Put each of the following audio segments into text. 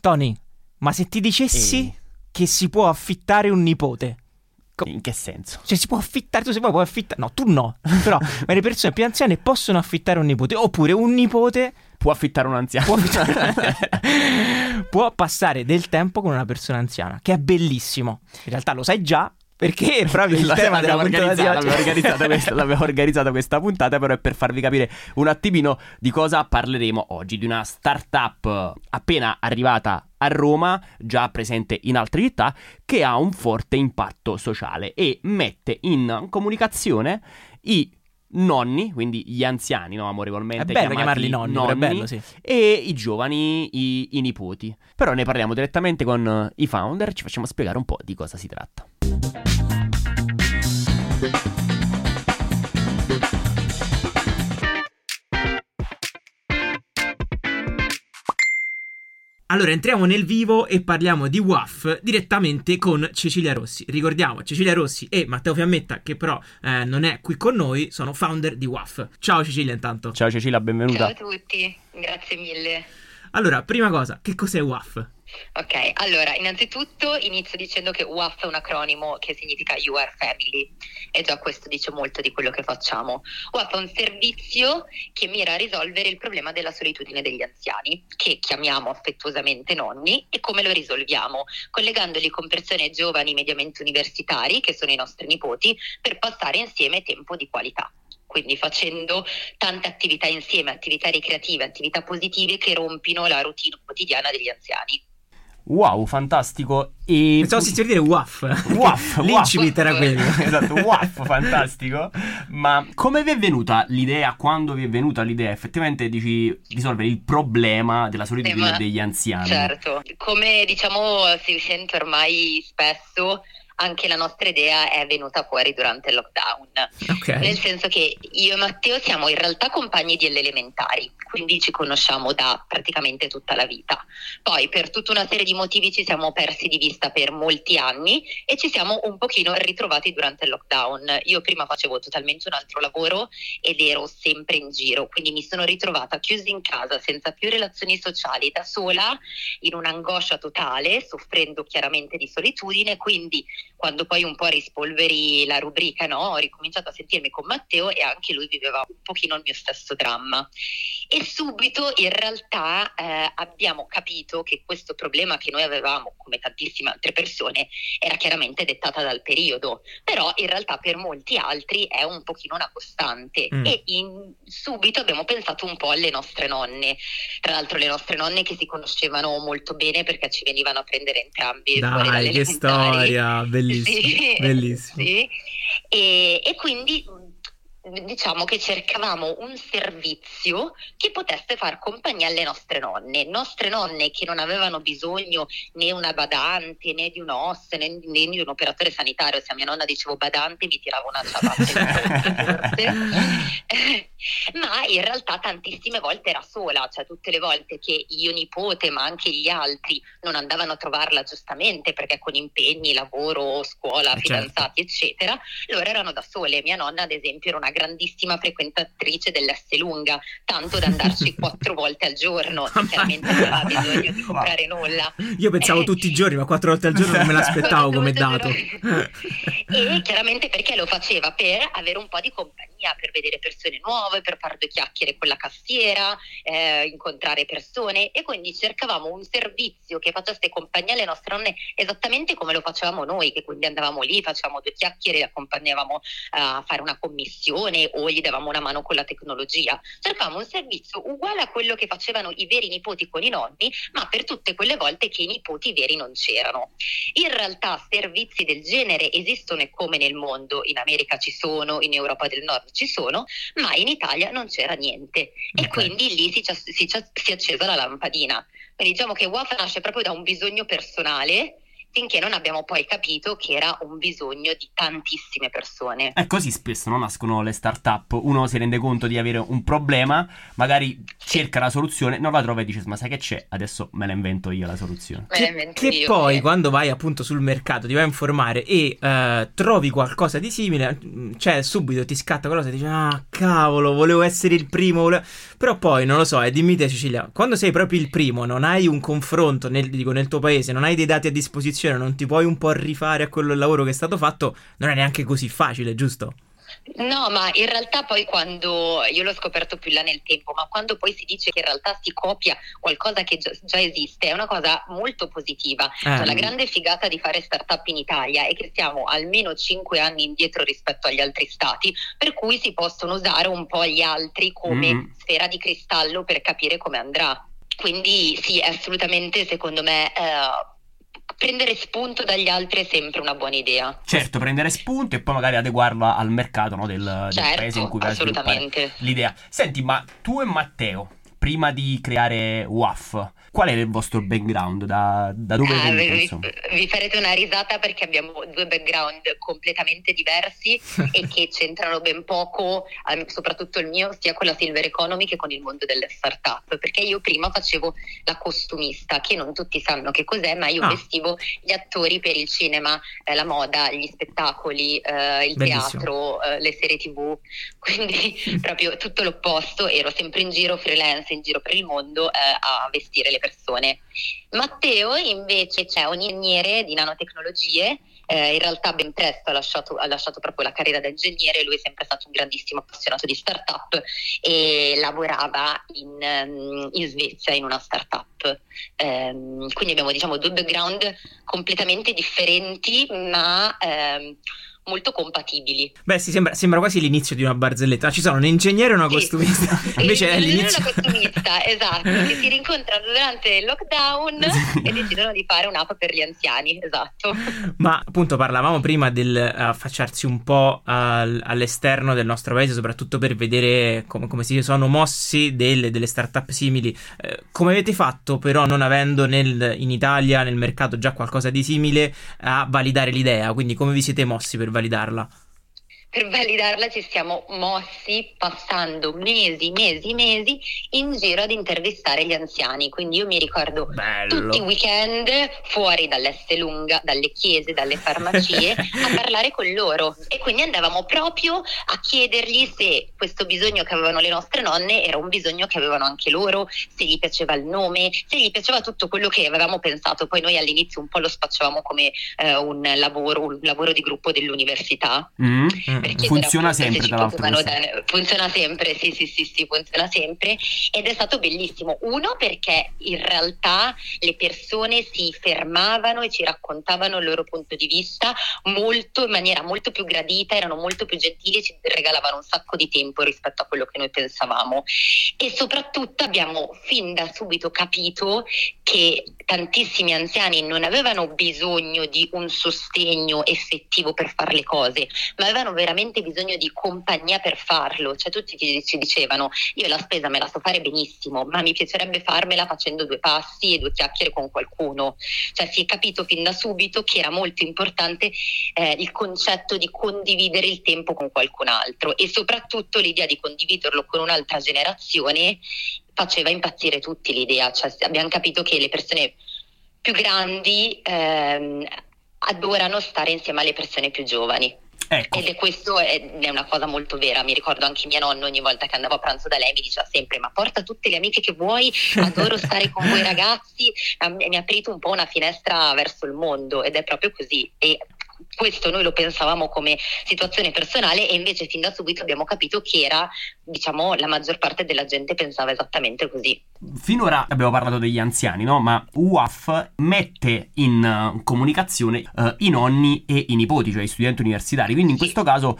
Tony, ma se ti dicessi Ehi. che si può affittare un nipote? In che senso? Cioè si può affittare, tu se vuoi puoi affittare, no tu no, però ma le persone più anziane possono affittare un nipote, oppure un nipote Può affittare un anziano. può, affittare- può passare del tempo con una persona anziana, che è bellissimo. In realtà lo sai già, perché è proprio il tema della l'abbiamo di organizzata, l'abbiamo organizzata questa, l'abbiamo organizzata questa puntata, però è per farvi capire un attimino di cosa parleremo oggi, di una startup appena arrivata a Roma, già presente in altre città, che ha un forte impatto sociale e mette in comunicazione i nonni, quindi gli anziani, no, È amorevolmente bello chiamati chiamarli nonni, è bello, sì. e i giovani, i, i nipoti. Però ne parliamo direttamente con i founder, ci facciamo spiegare un po' di cosa si tratta. Allora entriamo nel vivo e parliamo di WAF direttamente con Cecilia Rossi. Ricordiamo, Cecilia Rossi e Matteo Fiammetta, che però eh, non è qui con noi, sono founder di WAF. Ciao Cecilia intanto. Ciao Cecilia, benvenuta. Ciao a tutti, grazie mille. Allora, prima cosa, che cos'è WAF? Ok, allora, innanzitutto inizio dicendo che WAF è un acronimo che significa You Are Family e già questo dice molto di quello che facciamo. WAF è un servizio che mira a risolvere il problema della solitudine degli anziani, che chiamiamo affettuosamente nonni, e come lo risolviamo? Collegandoli con persone giovani mediamente universitari, che sono i nostri nipoti, per passare insieme tempo di qualità. Quindi facendo tante attività insieme, attività ricreative, attività positive che rompino la routine quotidiana degli anziani. Wow, fantastico. E Pensavo si dire WAF. Waf, L'incipit era quello. esatto, waff, fantastico. Ma come vi è venuta l'idea, quando vi è venuta l'idea effettivamente di risolvere il problema della solitudine Eh, degli anziani? Certo, come diciamo si sente ormai spesso, anche la nostra idea è venuta fuori durante il lockdown. Ok. Nel senso che io e Matteo siamo in realtà compagni delle elementari, quindi ci conosciamo da praticamente tutta la vita. Poi per tutta una serie di motivi ci siamo persi di vista per molti anni e ci siamo un pochino ritrovati durante il lockdown. Io prima facevo totalmente un altro lavoro ed ero sempre in giro, quindi mi sono ritrovata chiusa in casa senza più relazioni sociali, da sola, in un'angoscia totale, soffrendo chiaramente di solitudine, quindi quando poi un po' rispolveri la rubrica, no, ho ricominciato a sentirmi con Matteo e anche lui viveva un pochino il mio stesso dramma. E subito in realtà eh, abbiamo capito che questo problema che noi avevamo, come tantissime altre persone, era chiaramente dettata dal periodo, però in realtà per molti altri è un pochino una costante. Mm. e in- subito abbiamo pensato un po' alle nostre nonne, tra l'altro le nostre nonne che si conoscevano molto bene perché ci venivano a prendere entrambi Dai, che storia, bellissimo. Sì, Bellissimo. sì. E, e quindi diciamo che cercavamo un servizio che potesse far compagnia alle nostre nonne, nostre nonne che non avevano bisogno né una badante né di un OS né, né di un operatore sanitario. Se a mia nonna dicevo badante mi tirava una ciabatta ma in realtà tantissime volte era sola, cioè tutte le volte che io nipote ma anche gli altri non andavano a trovarla giustamente perché con impegni, lavoro, scuola, Eh, certo. fidanzati eccetera, loro erano da sole. Mia nonna ad esempio era una grandissima frequentatrice dell'S lunga, tanto da andarci quattro volte al giorno, Mamma chiaramente non aveva bisogno di comprare nulla. Io pensavo tutti i giorni, ma quattro volte al giorno non me l'aspettavo come dato. e chiaramente perché lo faceva? Per avere un po' di compagnia, per vedere persone nuove, per fare due chiacchiere con la cassiera, eh, incontrare persone e quindi cercavamo un servizio che facesse compagnia alle nostre nonne esattamente come lo facevamo noi, che quindi andavamo lì, facevamo due chiacchiere, accompagnavamo eh, a fare una commissione o gli davamo una mano con la tecnologia. Cercavamo un servizio uguale a quello che facevano i veri nipoti con i nonni, ma per tutte quelle volte che i nipoti veri non c'erano. In realtà servizi del genere esistono e come nel mondo, in America ci sono, in Europa del Nord ci sono, ma in Italia non c'era niente e Ok. quindi lì si, si, si è accesa la lampadina. Quindi diciamo che WAF nasce proprio da un bisogno personale finché non abbiamo poi capito che era un bisogno di tantissime persone. È così spesso non nascono le start-up, uno si rende conto di avere un problema, magari cerca la soluzione, non la trova e dice ma sai che c'è, adesso me la invento io la soluzione. Che, che poi sì. quando vai appunto sul mercato ti vai a informare e uh, trovi qualcosa di simile, cioè subito ti scatta qualcosa e dici ah cavolo volevo essere il primo, volevo... però poi non lo so, e dimmi te Cecilia, quando sei proprio il primo non hai un confronto nel, dico, nel tuo paese, non hai dei dati a disposizione, non ti puoi un po' rifare a quello lavoro che è stato fatto, non è neanche così facile, giusto? No, ma in realtà poi quando io l'ho scoperto più là nel tempo, ma quando poi si dice che in realtà si copia qualcosa che già, già esiste, è una cosa molto positiva. Eh. Cioè, la grande figata di fare startup in Italia è che siamo almeno 5 anni indietro rispetto agli altri stati, per cui si possono usare un po' gli altri come mm. sfera di cristallo per capire come andrà. Quindi sì, assolutamente secondo me eh, prendere spunto dagli altri è sempre una buona idea. Certo, prendere spunto e poi magari adeguarlo al mercato no, del, certo, del paese in cui vai a l'idea. Senti, ma tu e Matteo, prima di creare WAF, Qual è il vostro background? Da, da dove ah, venite? Vi, vi, farete una risata perché abbiamo due background completamente diversi e che c'entrano ben poco, soprattutto il mio, sia con la Silver Economy che con il mondo delle start-up. Perché io prima facevo la costumista, che non tutti sanno che cos'è, ma io ah. vestivo gli attori per il cinema, eh, la moda, gli spettacoli, eh, il Bellissimo. teatro, eh, le serie tv. Quindi proprio tutto l'opposto, ero sempre in giro freelance, in giro per il mondo eh, a vestire le persone. Matteo invece c'è un ingegnere di nanotecnologie, eh, in realtà ben presto ha lasciato, ha lasciato, proprio la carriera da ingegnere, lui è sempre stato un grandissimo appassionato di startup e lavorava in, mm, in Svezia in una startup. Um, quindi abbiamo diciamo due background completamente differenti ma... Um, molto compatibili. Beh, sì, sembra, sembra, quasi l'inizio di una barzelletta. Ci sono un ingegnere e una costumista. Sì. Invece è l'inizio. una costumista, esatto, che si rincontrano durante il lockdown e decidono di fare un'app per gli anziani, esatto. Ma appunto parlavamo prima del affacciarsi un po' al, all'esterno del nostro paese, soprattutto per vedere come, come si sono mossi delle, delle start-up simili. Eh, come avete fatto però, non avendo nel, in Italia, nel mercato già qualcosa di simile, a validare l'idea? Quindi come vi siete mossi per validare? Validarla? Per validarla ci siamo mossi passando mesi, mesi, mesi in giro ad intervistare gli anziani. Quindi io mi ricordo Bello. tutti i weekend fuori dall'Estelunga, dalle chiese, dalle farmacie a parlare con loro. E quindi andavamo proprio a chiedergli se questo bisogno che avevano le nostre nonne era un bisogno che avevano anche loro, se gli piaceva il nome, se gli piaceva tutto quello che avevamo pensato. Poi noi all'inizio un po' lo spacciavamo come eh, un, lavoro, un lavoro di gruppo dell'università. Mm. funziona sempre tra l'altro funziona sempre sì sì sì sì funziona sempre. Ed è stato bellissimo. Uno perché in realtà le persone si fermavano e ci raccontavano il loro punto di vista molto in maniera molto più gradita erano molto più gentili e ci regalavano un sacco di tempo rispetto a quello che noi pensavamo. E soprattutto abbiamo fin da subito capito che tantissimi anziani non avevano bisogno di un sostegno effettivo per fare le cose ma avevano veramente bisogno di compagnia per farlo, cioè tutti ci dicevano io la spesa me la so fare benissimo, ma mi piacerebbe farmela facendo due passi e due chiacchiere con qualcuno, cioè si è capito fin da subito che era molto importante eh, il concetto di condividere il tempo con qualcun altro e soprattutto l'idea di condividerlo con un'altra generazione faceva impazzire tutti l'idea, cioè abbiamo capito che le persone più grandi ehm, adorano stare insieme alle persone più giovani. Ecco. Ed è questo è, è, una cosa molto vera, mi ricordo anche mia nonna ogni volta che andavo a pranzo da lei mi diceva sempre ma porta tutte le amiche che vuoi, adoro stare con voi ragazzi, mi ha aprito un po' una finestra verso il mondo ed è proprio così e questo noi lo pensavamo come situazione personale e invece fin da subito abbiamo capito che era, diciamo, la maggior parte della gente pensava esattamente così. Finora abbiamo parlato degli anziani, no? Ma UAF mette in uh, comunicazione uh, i nonni e i nipoti, cioè gli studenti universitari, quindi in sì. questo caso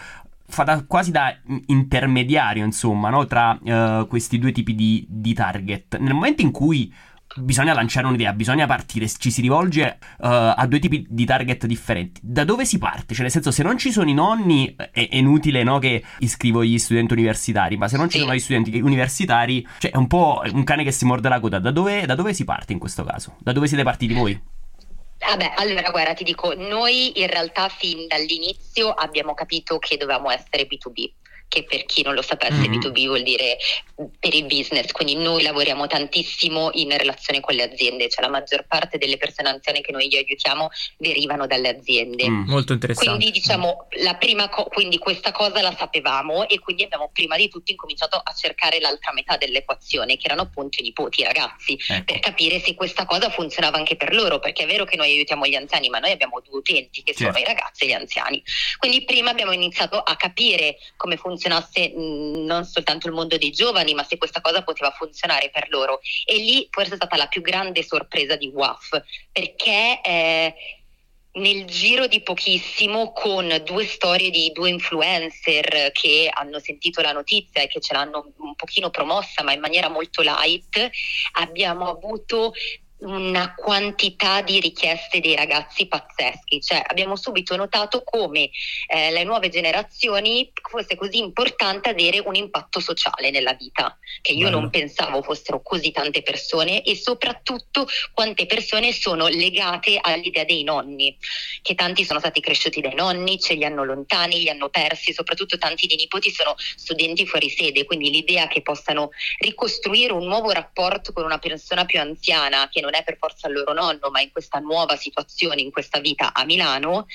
fa da, quasi da intermediario, insomma, no? tra uh, questi due tipi di, di target. Nel momento in cui bisogna lanciare un'idea, bisogna partire, ci si rivolge uh, a due tipi di target differenti. Da dove si parte? Cioè, nel senso, se non ci sono i nonni, è, è inutile no, che iscrivo gli studenti universitari, ma se non ci sono gli studenti universitari, cioè, è un po' un cane che si morde la coda. Da dove, da dove si parte in questo caso? Da dove siete partiti voi? Vabbè, allora guarda, ti dico, noi in realtà fin dall'inizio abbiamo capito che dovevamo essere B2B che per chi non lo sapesse mm-hmm. B2B vuol dire per il business, quindi noi lavoriamo tantissimo in relazione con le aziende, cioè la maggior parte delle persone anziane che noi aiutiamo derivano dalle aziende. Mm, molto interessante. Quindi diciamo, la prima co- quindi questa cosa la sapevamo e quindi abbiamo prima di tutto incominciato a cercare l'altra metà dell'equazione, che erano appunto i nipoti, i ragazzi, ecco. per capire se questa cosa funzionava anche per loro, perché è vero che noi aiutiamo gli anziani, ma noi abbiamo due utenti che certo. sono i ragazzi e gli anziani. Quindi prima abbiamo iniziato a capire come funziona funzionasse mh, non soltanto il mondo dei giovani, ma se questa cosa poteva funzionare per loro. E lì forse è stata la più grande sorpresa di WAF, perché eh, nel giro di pochissimo con due storie di due influencer che hanno sentito la notizia e che ce l'hanno un pochino promossa ma in maniera molto light abbiamo avuto una quantità di richieste dei ragazzi pazzeschi, cioè abbiamo subito notato come eh, le nuove generazioni fosse così importante avere un impatto sociale nella vita, che io Bello. non pensavo fossero così tante persone e soprattutto quante persone sono legate all'idea dei nonni, che tanti sono stati cresciuti dai nonni, ce li hanno lontani, li hanno persi, soprattutto tanti dei nipoti sono studenti fuori sede, quindi l'idea che possano ricostruire un nuovo rapporto con una persona più anziana che non non è per forza il loro nonno, ma in questa nuova situazione, in questa vita a Milano,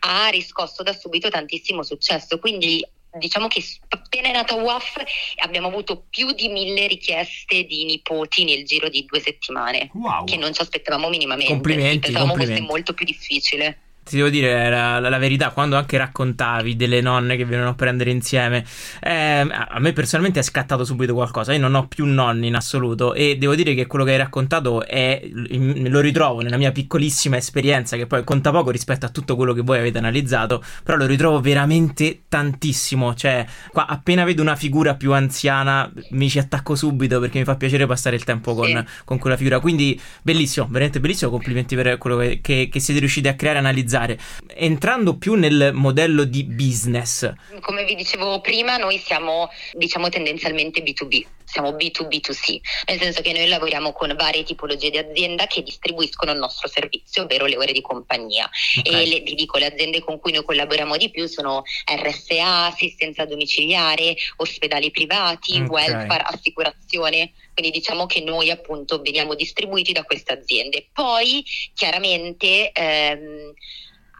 ha riscosso da subito tantissimo successo. Quindi diciamo che appena è nata WAF abbiamo avuto più di mille richieste di nipoti nel giro di due settimane, wow. che non ci aspettavamente. Complimenti, Pensavamo complimenti. fosse molto più difficile ti devo dire la, la, la, verità, quando anche raccontavi delle nonne che venivano a prendere insieme, eh, a me personalmente è scattato subito qualcosa. Io non ho più nonni in assoluto e devo dire che quello che hai raccontato è, lo ritrovo nella mia piccolissima esperienza, che poi conta poco rispetto a tutto quello che voi avete analizzato, però lo ritrovo veramente tantissimo. Cioè, qua appena vedo una figura più anziana mi ci attacco subito perché mi fa piacere passare il tempo con, sì. con quella figura. Quindi bellissimo, veramente bellissimo. Complimenti per quello che, che, che siete riusciti a creare e analizzare. Entrando più nel modello di business. Come vi dicevo prima, noi siamo diciamo tendenzialmente B2B siamo B2B2C, nel senso che noi lavoriamo con varie tipologie di azienda che distribuiscono il nostro servizio, ovvero le ore di compagnia. Okay. E le, vi dico, le aziende con cui noi collaboriamo di più sono RSA, assistenza domiciliare, ospedali privati, okay. welfare, assicurazione. Quindi diciamo che noi appunto veniamo distribuiti da queste aziende. Poi chiaramente ehm,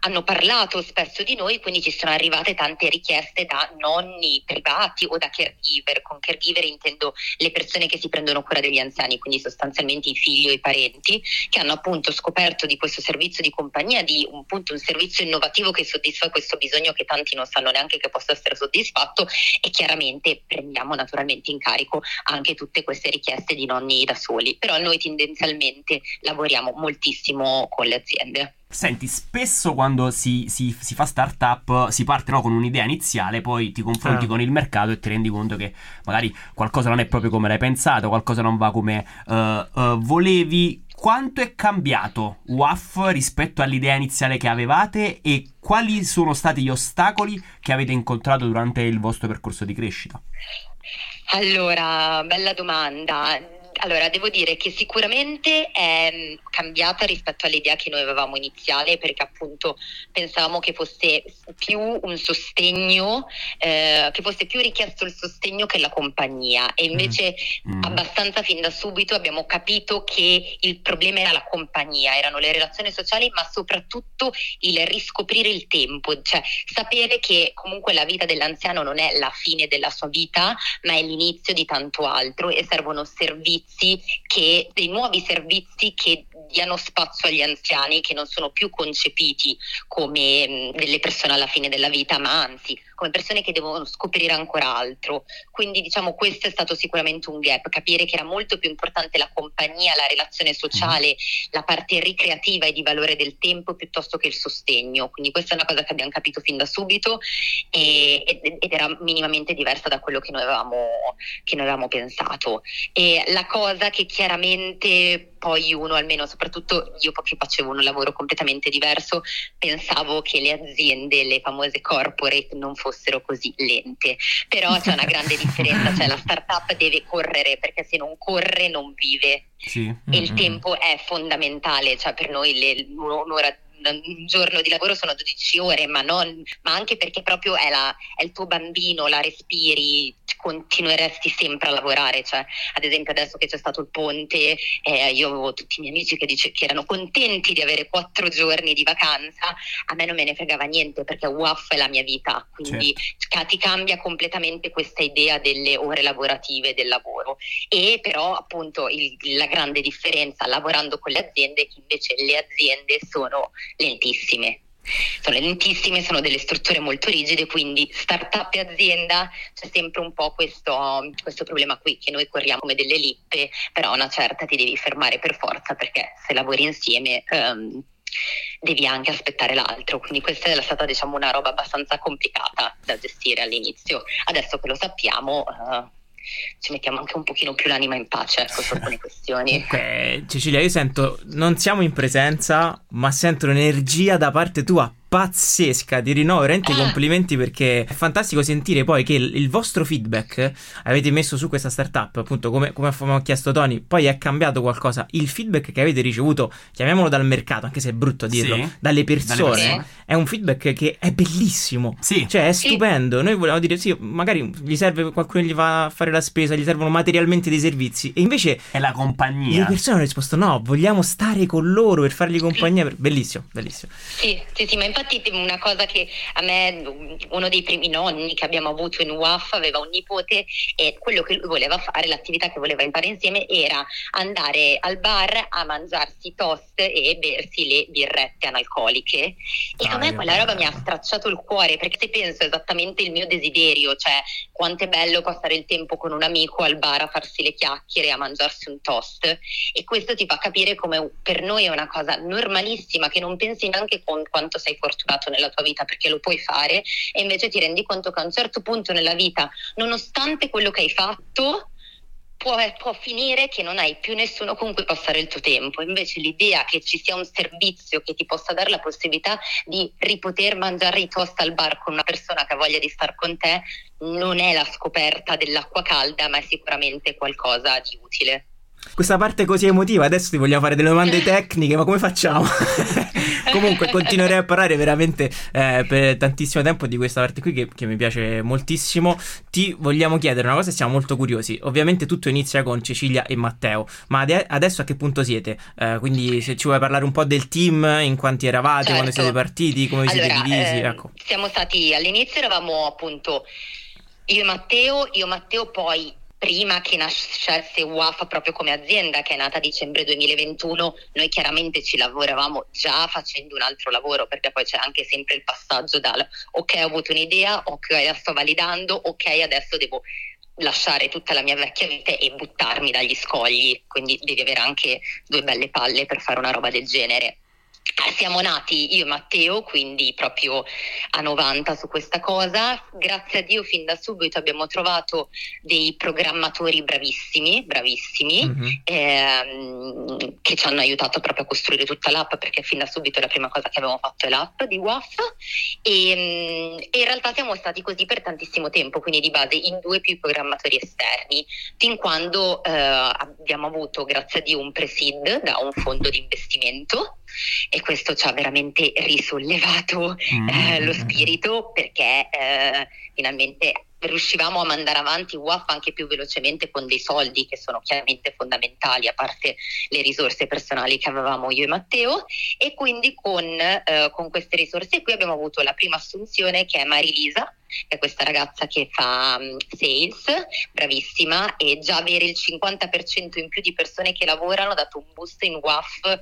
hanno parlato spesso di noi, quindi ci sono arrivate tante richieste da nonni privati o da caregiver. Con caregiver intendo le persone che si prendono cura degli anziani, quindi sostanzialmente i figli o i parenti, che hanno appunto scoperto di questo servizio di compagnia, di un, appunto, un servizio innovativo che soddisfa questo bisogno che tanti non sanno neanche che possa essere soddisfatto e chiaramente prendiamo naturalmente in carico anche tutte queste richieste di nonni da soli. Però noi tendenzialmente lavoriamo moltissimo con le aziende. Senti, spesso quando si, si, si fa startup si parte no, con un'idea iniziale, poi ti confronti ah. con il mercato e ti rendi conto che magari qualcosa non è proprio come l'hai pensato, qualcosa non va come uh, uh, volevi. Quanto è cambiato WAF rispetto all'idea iniziale che avevate e quali sono stati gli ostacoli che avete incontrato durante il vostro percorso di crescita? Allora, bella domanda allora, devo dire che sicuramente è mm, cambiata rispetto all'idea che noi avevamo iniziale, perché appunto pensavamo che fosse più un sostegno, eh, che fosse più richiesto il sostegno che la compagnia. E invece, mm. mm. abbastanza fin da subito abbiamo capito che il problema era la compagnia, erano le relazioni sociali, ma soprattutto il riscoprire il tempo, cioè sapere che comunque la vita dell'anziano non è la fine della sua vita, ma è l'inizio di tanto altro e servono servizi servizi che, dei nuovi servizi che diano spazio agli anziani che non sono più concepiti come mh, delle persone alla fine della vita, ma anzi come persone che devono scoprire ancora altro. Quindi diciamo questo è stato sicuramente un gap, capire che era molto più importante la compagnia, la relazione sociale, mm. la parte ricreativa e di valore del tempo piuttosto che il sostegno. Quindi questa è una cosa che abbiamo capito fin da subito e, ed era minimamente diversa da quello che noi avevamo, che noi avevamo pensato. E la cosa che chiaramente poi uno almeno, soprattutto io che facevo un lavoro completamente diverso, pensavo che le aziende, le famose corporate non fossero così lente, però c'è una grande differenza, cioè la startup deve correre perché se non corre non vive Sì. e il Mm-mm. tempo è fondamentale, cioè per noi le- un'ora un giorno di lavoro sono 12 ore, ma, non, ma anche perché proprio è, la- è il tuo bambino, la respiri, continueresti sempre a lavorare. Cioè, ad esempio, adesso che c'è stato il ponte, eh, io avevo tutti i miei amici che, dice- che erano contenti di avere quattro giorni di vacanza, a me non me ne fregava niente perché WAF è la mia vita, quindi ca- ti cambia completamente questa idea delle ore lavorative del lavoro e però appunto il- la grande differenza lavorando con le aziende è che invece le aziende sono lentissime. Sono lentissime, sono delle strutture molto rigide, quindi startup e azienda c'è sempre un po' questo, questo problema qui, che noi corriamo come delle lippe, però una certa ti devi fermare per forza perché se lavori insieme ehm, devi anche aspettare l'altro, quindi questa è stata diciamo una roba abbastanza complicata da gestire all'inizio. Adesso che lo sappiamo eh, ci mettiamo anche un pochino più l'anima in pace ecco, su alcune questioni. Comunque, Cecilia, io sento, non siamo in presenza, ma sento un'energia da parte tua pazzesca. Ti rinnovo veramente i Ah. complimenti perché è fantastico sentire poi che il, il vostro feedback avete messo su questa startup, appunto, come, come abbiamo chiesto Tony, poi è cambiato qualcosa. Il feedback che avete ricevuto, chiamiamolo dal mercato, anche se è brutto dirlo, Sì. dalle persone, persone. è un feedback che è bellissimo. Sì. Cioè, è stupendo. Noi volevamo dire, sì, magari gli serve qualcuno che gli va a fare la spesa, gli servono materialmente dei servizi. E invece È la le compagnia. persone hanno risposto: no, vogliamo stare con loro per fargli compagnia. Bellissimo, bellissimo. Sì, sì, sì, ma infatti una cosa che a me, uno dei primi nonni che abbiamo avuto in UAF aveva un nipote e quello che lui voleva fare, l'attività che voleva fare insieme era andare al bar a mangiarsi toast e bersi le birrette analcoliche. E a Dai, me quella roba mi ha stracciato il cuore perché se penso esattamente il mio desiderio, cioè quanto è bello passare il tempo con un amico al bar a farsi le chiacchiere, a mangiarsi un toast e questo ti fa capire come per noi è una cosa normalissima che non pensi neanche con quanto sei fortunato nella tua vita perché lo puoi fare e invece ti rendi conto che a un certo punto nella vita, nonostante quello che hai fatto, può, può finire che non hai più nessuno con cui passare il tuo tempo. Invece l'idea che ci sia un servizio che ti possa dare la possibilità di ripoter mangiare i toast al bar con una persona che ha voglia di star con te non è la scoperta dell'acqua calda, ma è sicuramente qualcosa di utile. Questa parte così emotiva, adesso ti vogliamo fare delle domande tecniche, ma come facciamo? Comunque continuerei a parlare veramente eh, per tantissimo tempo di questa parte qui che, che mi piace moltissimo. Ti vogliamo chiedere una cosa e siamo molto curiosi. Ovviamente tutto inizia con Cecilia e Matteo, ma ade- adesso a che punto siete? Eh, quindi se ci vuoi parlare un po' del team, in quanti eravate, quando Certo. siete partiti, come vi siete Allora, divisi, ehm, ecco. Siamo stati all'inizio eravamo appunto io e Matteo, io e Matteo poi prima che nascesse WAFA proprio come azienda che è nata a dicembre 2021, noi chiaramente ci lavoravamo già facendo un altro lavoro perché poi c'è anche sempre il passaggio dal ok ho avuto un'idea, ok la sto validando, ok adesso devo lasciare tutta la mia vecchia vita e buttarmi dagli scogli, quindi devi avere anche due belle palle per fare una roba del genere. Ah, Siamo nati io e Matteo, quindi proprio a 90 su questa cosa. Grazie a Dio fin da subito abbiamo trovato dei programmatori bravissimi, bravissimi, Mhm. ehm, che ci hanno aiutato proprio a costruire tutta l'app perché fin da subito la prima cosa che abbiamo fatto è l'app di WAF e, mm, e in realtà siamo stati così per tantissimo tempo, quindi di base in due più programmatori esterni, fin quando eh, abbiamo avuto grazie a Dio un pre-seed da un fondo di investimento e questo ci ha veramente risollevato Mm. eh, lo spirito perché eh, finalmente riuscivamo a mandare avanti WAF anche più velocemente con dei soldi che sono chiaramente fondamentali a parte le risorse personali che avevamo io e Matteo e quindi con, eh, con queste risorse qui abbiamo avuto la prima assunzione che è Marilisa che è questa ragazza che fa mm, sales, bravissima e già avere il 50% in più di persone che lavorano ha dato un boost in WAF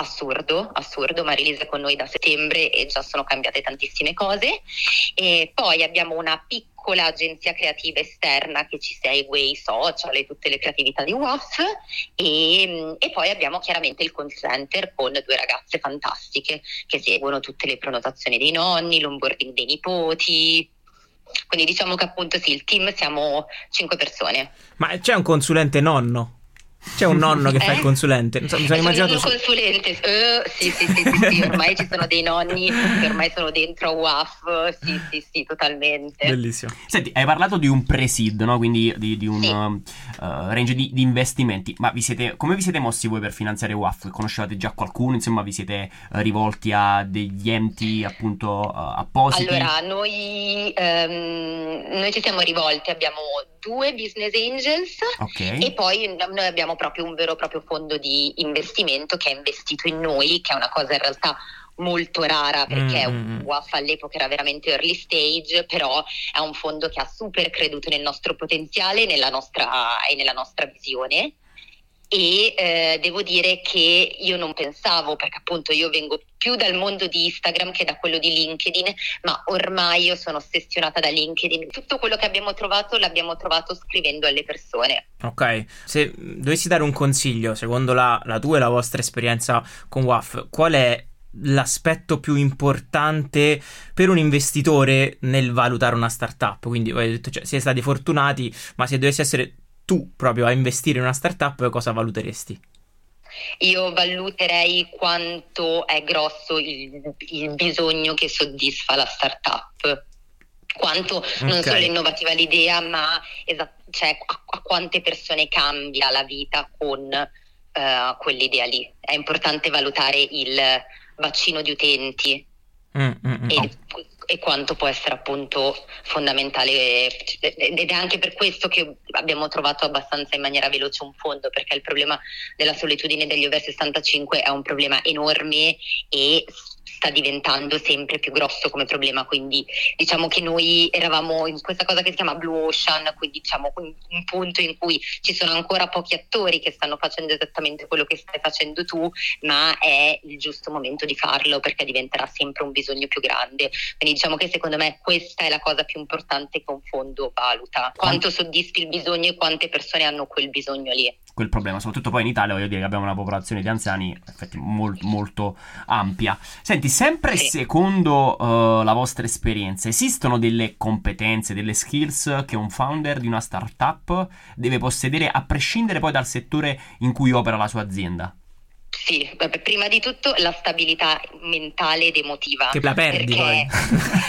assurdo, assurdo, Marilisa è con noi da settembre e già sono cambiate tantissime cose e poi abbiamo una piccola agenzia creativa esterna che ci segue i social e tutte le creatività di WAF e, e poi abbiamo chiaramente il call center con due ragazze fantastiche che seguono tutte le prenotazioni dei nonni, l'onboarding dei nipoti. Quindi diciamo che appunto sì, il team siamo cinque persone. Ma c'è un consulente nonno? C'è un nonno che eh? fa il eh? consulente. Mi sono, immaginato. Un consulente. Uh, sì, sì, sì, sì, sì, ormai ci sono dei nonni che ormai sono dentro WAF. Sì, sì, sì, totalmente. Bellissimo. Senti, hai parlato di un pre-seed, no? Quindi di, di un sì. uh, range di, di, investimenti. Ma vi siete, come vi siete mossi voi per finanziare WAF? Conoscevate già qualcuno? Insomma, vi siete rivolti a degli enti appunto uh, appositi? Allora, noi, um, noi ci siamo rivolti, abbiamo due business angels okay. e poi noi abbiamo proprio un vero e proprio fondo di investimento che è investito in noi, che è una cosa in realtà molto rara perché mm. WAF all'epoca era veramente early stage, però è un fondo che ha super creduto nel nostro potenziale nella nostra, e nella nostra visione e eh, devo dire che io non pensavo, perché appunto io vengo più dal mondo di Instagram che da quello di LinkedIn, ma ormai io sono ossessionata da LinkedIn. Tutto quello che abbiamo trovato l'abbiamo trovato scrivendo alle persone. Ok, se dovessi dare un consiglio, secondo la, la tua e la vostra esperienza con WAF, qual è l'aspetto più importante per un investitore nel valutare una startup? Quindi, detto, cioè, siete stati fortunati, ma se dovessi essere tu proprio a investire in una startup, cosa valuteresti? Io valuterei quanto è grosso il, il bisogno che soddisfa la startup quanto okay. non solo è innovativa l'idea, ma esat- cioè, a, a, quante persone cambia la vita con uh, quell'idea lì. È importante valutare il vaccino di utenti mm, mm, mm. e e quanto può essere appunto fondamentale ed è anche per questo che abbiamo trovato abbastanza in maniera veloce un fondo perché il problema della solitudine degli over 65 è un problema enorme e sta diventando sempre più grosso come problema, quindi diciamo che noi eravamo in questa cosa che si chiama Blue Ocean, quindi diciamo un, un punto in cui ci sono ancora pochi attori che stanno facendo esattamente quello che stai facendo tu, ma è il giusto momento di farlo perché diventerà sempre un bisogno più grande. Quindi diciamo che secondo me questa è la cosa più importante che un fondo valuta, quanto soddisfi il bisogno e quante persone hanno quel bisogno lì quel problema, soprattutto poi in Italia voglio dire che abbiamo una popolazione di anziani effetti molto, molto ampia. Senti, sempre secondo uh, la vostra esperienza, esistono delle competenze, delle skills che un founder di una startup deve possedere a prescindere poi dal settore in cui opera la sua azienda? Sì, prima di tutto la stabilità mentale ed emotiva. Che la perdi perché, poi.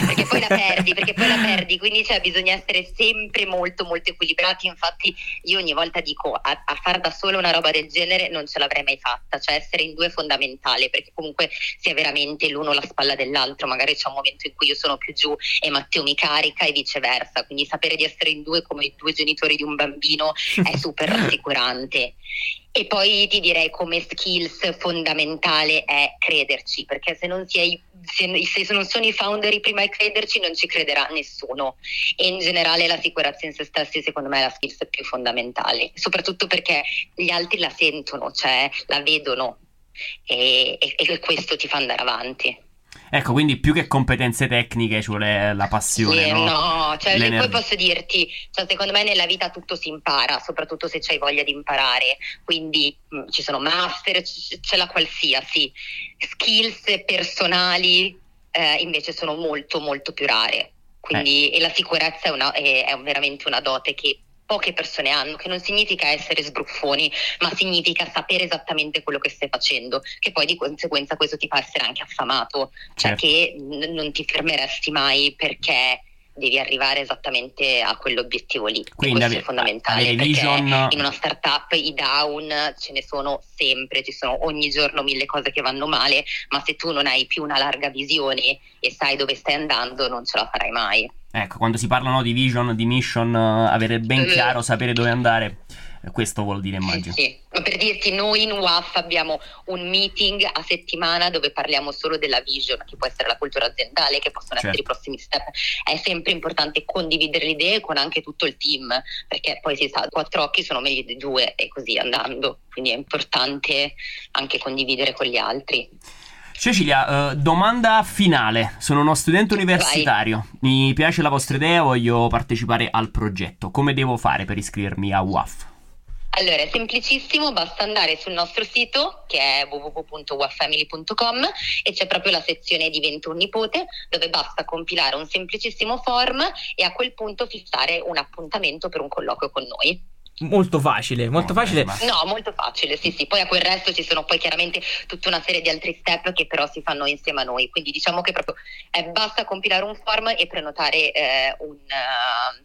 Perché poi la perdi, perché poi la perdi, quindi cioè, bisogna essere sempre molto molto equilibrati. Infatti io ogni volta dico a, a far da solo una roba del genere non ce l'avrei mai fatta, cioè essere in due è fondamentale, perché comunque si è veramente l'uno la spalla dell'altro, magari c'è un momento in cui io sono più giù e Matteo mi carica e viceversa, quindi sapere di essere in due come i due genitori di un bambino è super rassicurante. E poi ti direi come skills fondamentale è crederci, perché se non, sei, se, se non sono i founder i primi a crederci non ci crederà nessuno. E in generale la sicurezza in se stessi secondo me è la skills più fondamentale, soprattutto perché gli altri la sentono, cioè la vedono e, e, e questo ti fa andare avanti. Ecco, quindi più che competenze tecniche ci vuole la passione. Sì, no, no cioè, poi posso dirti, cioè, secondo me nella vita tutto si impara, soprattutto se hai voglia di imparare. Quindi mh, mm, ci sono master, c- c'è la qualsiasi. Skills personali eh, invece sono molto molto più rare. Quindi, eh. e la sicurezza è, una, è, è veramente una dote che poche persone hanno, che non significa essere sbruffoni, ma significa sapere esattamente quello che stai facendo, che poi di conseguenza questo ti fa essere anche affamato, cioè certo. che n- non ti fermeresti mai perché devi arrivare esattamente a quell'obiettivo lì. Quindi questo ave- è fondamentale perché vision... in una startup i down ce ne sono sempre, ci sono ogni giorno mille cose che vanno male, ma se tu non hai più una larga visione e sai dove stai andando non ce la farai mai. Ecco, quando si parla no, di vision, di mission, uh, avere ben mm. chiaro, sapere dove andare, eh, questo vuol dire immagino. Sì, ma per dirti, noi in WAF abbiamo un meeting a settimana dove parliamo solo della vision, che può essere la cultura aziendale, che possono certo. essere i prossimi step. È sempre importante condividere le idee con anche tutto il team, perché poi si sa, quattro occhi sono meglio di due e così andando. Quindi è importante anche condividere con gli altri. Cecilia, uh, domanda finale. Sono uno studente universitario. Vai. Mi piace la vostra idea, voglio partecipare al progetto. Come devo fare per iscrivermi a WAF? Allora, è semplicissimo, basta andare sul nostro sito che è www.waffamily.com e c'è proprio la sezione Divento un nipote dove basta compilare un semplicissimo form e a quel punto fissare un appuntamento per un colloquio con noi molto facile, molto No, facile. No, molto facile, sì, sì. Poi a quel resto ci sono poi chiaramente tutta una serie di altri step che però si fanno insieme a noi. Quindi diciamo che proprio eh, basta compilare un form e prenotare eh, un, eh,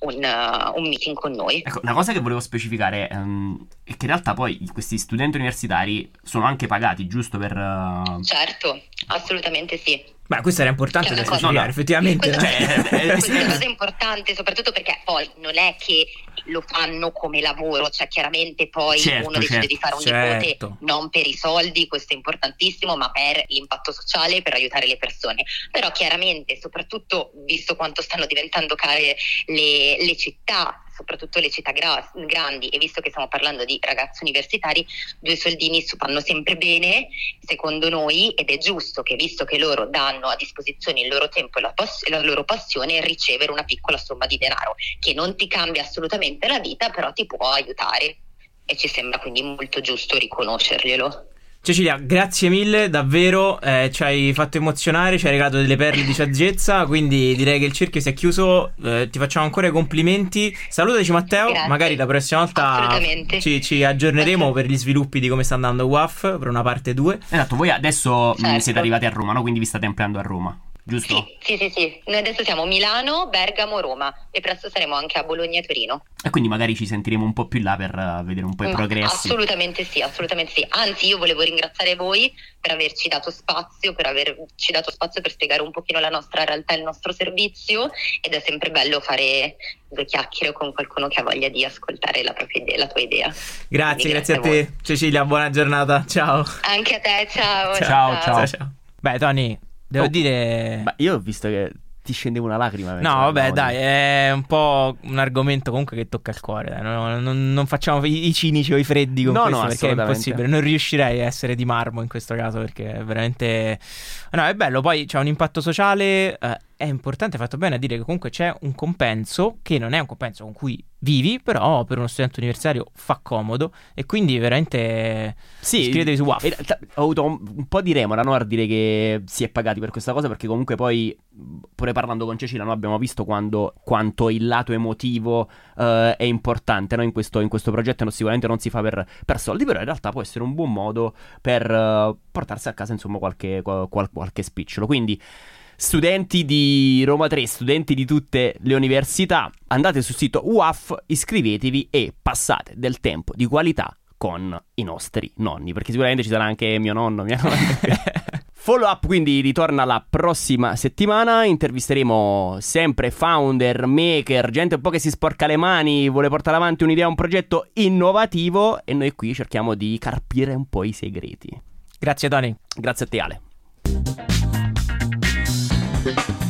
un, eh, un meeting con noi. Ecco, una cosa che volevo specificare ehm, è che in realtà poi questi studenti universitari sono anche pagati, giusto per... eh, Certo, assolutamente sì. Beh, questo era importante è da una cosa- specificare, no, no. effettivamente. Questa, no? Cioè, questa sì. cosa è importante soprattutto perché poi non è che lo fanno come lavoro, cioè chiaramente poi Certo, uno decide certo, di fare un certo. nipote non per i soldi, questo è importantissimo, ma per l'impatto sociale per aiutare le persone. Però chiaramente, soprattutto visto quanto stanno diventando care le, le città, soprattutto le città gra- grandi, e visto che stiamo parlando di ragazzi universitari, due soldini fanno sempre bene, secondo noi, ed è giusto che visto che loro danno a disposizione il loro tempo e la, e la loro passione, ricevere una piccola somma di denaro, che non ti cambia assolutamente la vita, però ti può aiutare. E ci sembra quindi molto giusto riconoscerglielo. Cecilia, grazie mille, davvero, eh, ci hai fatto emozionare, ci hai regalato delle perle di saggezza, quindi direi che il cerchio si è chiuso, eh, ti facciamo ancora i complimenti. Salutaci Matteo, Grazie. magari la prossima volta ci, ci aggiorneremo per gli sviluppi di come sta andando WAF per una parte 2. Esatto, voi adesso mh, Certo. siete arrivati a Roma, no? Quindi vi state ampliando a Roma, giusto? Sì, sì, sì, sì. Noi adesso siamo Milano, Bergamo, Roma e presto saremo anche a Bologna e Torino. E quindi magari ci sentiremo un po' più là per eh, vedere un po' i Ma progressi. Assolutamente sì, assolutamente sì. Anzi, io volevo ringraziare voi per averci dato spazio, per averci dato spazio per spiegare un pochino la nostra realtà e il nostro servizio ed è sempre bello fare due chiacchiere con qualcuno che ha voglia di ascoltare la, propria idea, la tua idea. Grazie, Quindi grazie a voi. te Cecilia, buona giornata, ciao. Anche a te, ciao. Ciao, ciao. Ciao, ciao. Beh Tony, devo Oh, dire... Ma io ho visto che ti scendeva una lacrima. No, vabbè, dai, è un po' un argomento comunque che tocca il cuore. dai. No, non, non facciamo i, i cinici o i freddi con No, questo no, perché è impossibile. Non riuscirei a essere di marmo in questo caso perché è veramente. No, è bello. Poi c'è un impatto sociale. eh, è importante, fatto bene a dire che comunque c'è un compenso che non è un compenso con cui vivi, però per uno studente universitario fa comodo e quindi veramente Sì, iscrivetevi su WAF. ho avuto un, un po' di remora no, a dire che si è pagati per questa cosa perché comunque poi, pure parlando con Cecilia, noi abbiamo visto quando, quanto il lato emotivo eh, è importante no, in, questo, in questo progetto non- sicuramente non si fa per, per soldi, però in realtà può essere un buon modo per eh, portarsi a casa insomma qualche, qual- qualche spicciolo. Quindi... Studenti di Roma 3, studenti di tutte le università, andate sul sito UAF, iscrivetevi e passate del tempo di qualità con i nostri nonni, perché sicuramente ci sarà anche mio nonno, mia nonna. Follow up quindi ritorna la prossima settimana, intervisteremo sempre founder, maker, gente un po' che si sporca le mani, vuole portare avanti un'idea, un progetto innovativo e noi qui cerchiamo di carpire un po' i segreti. Grazie, Tony. Grazie a te Ale. Thank you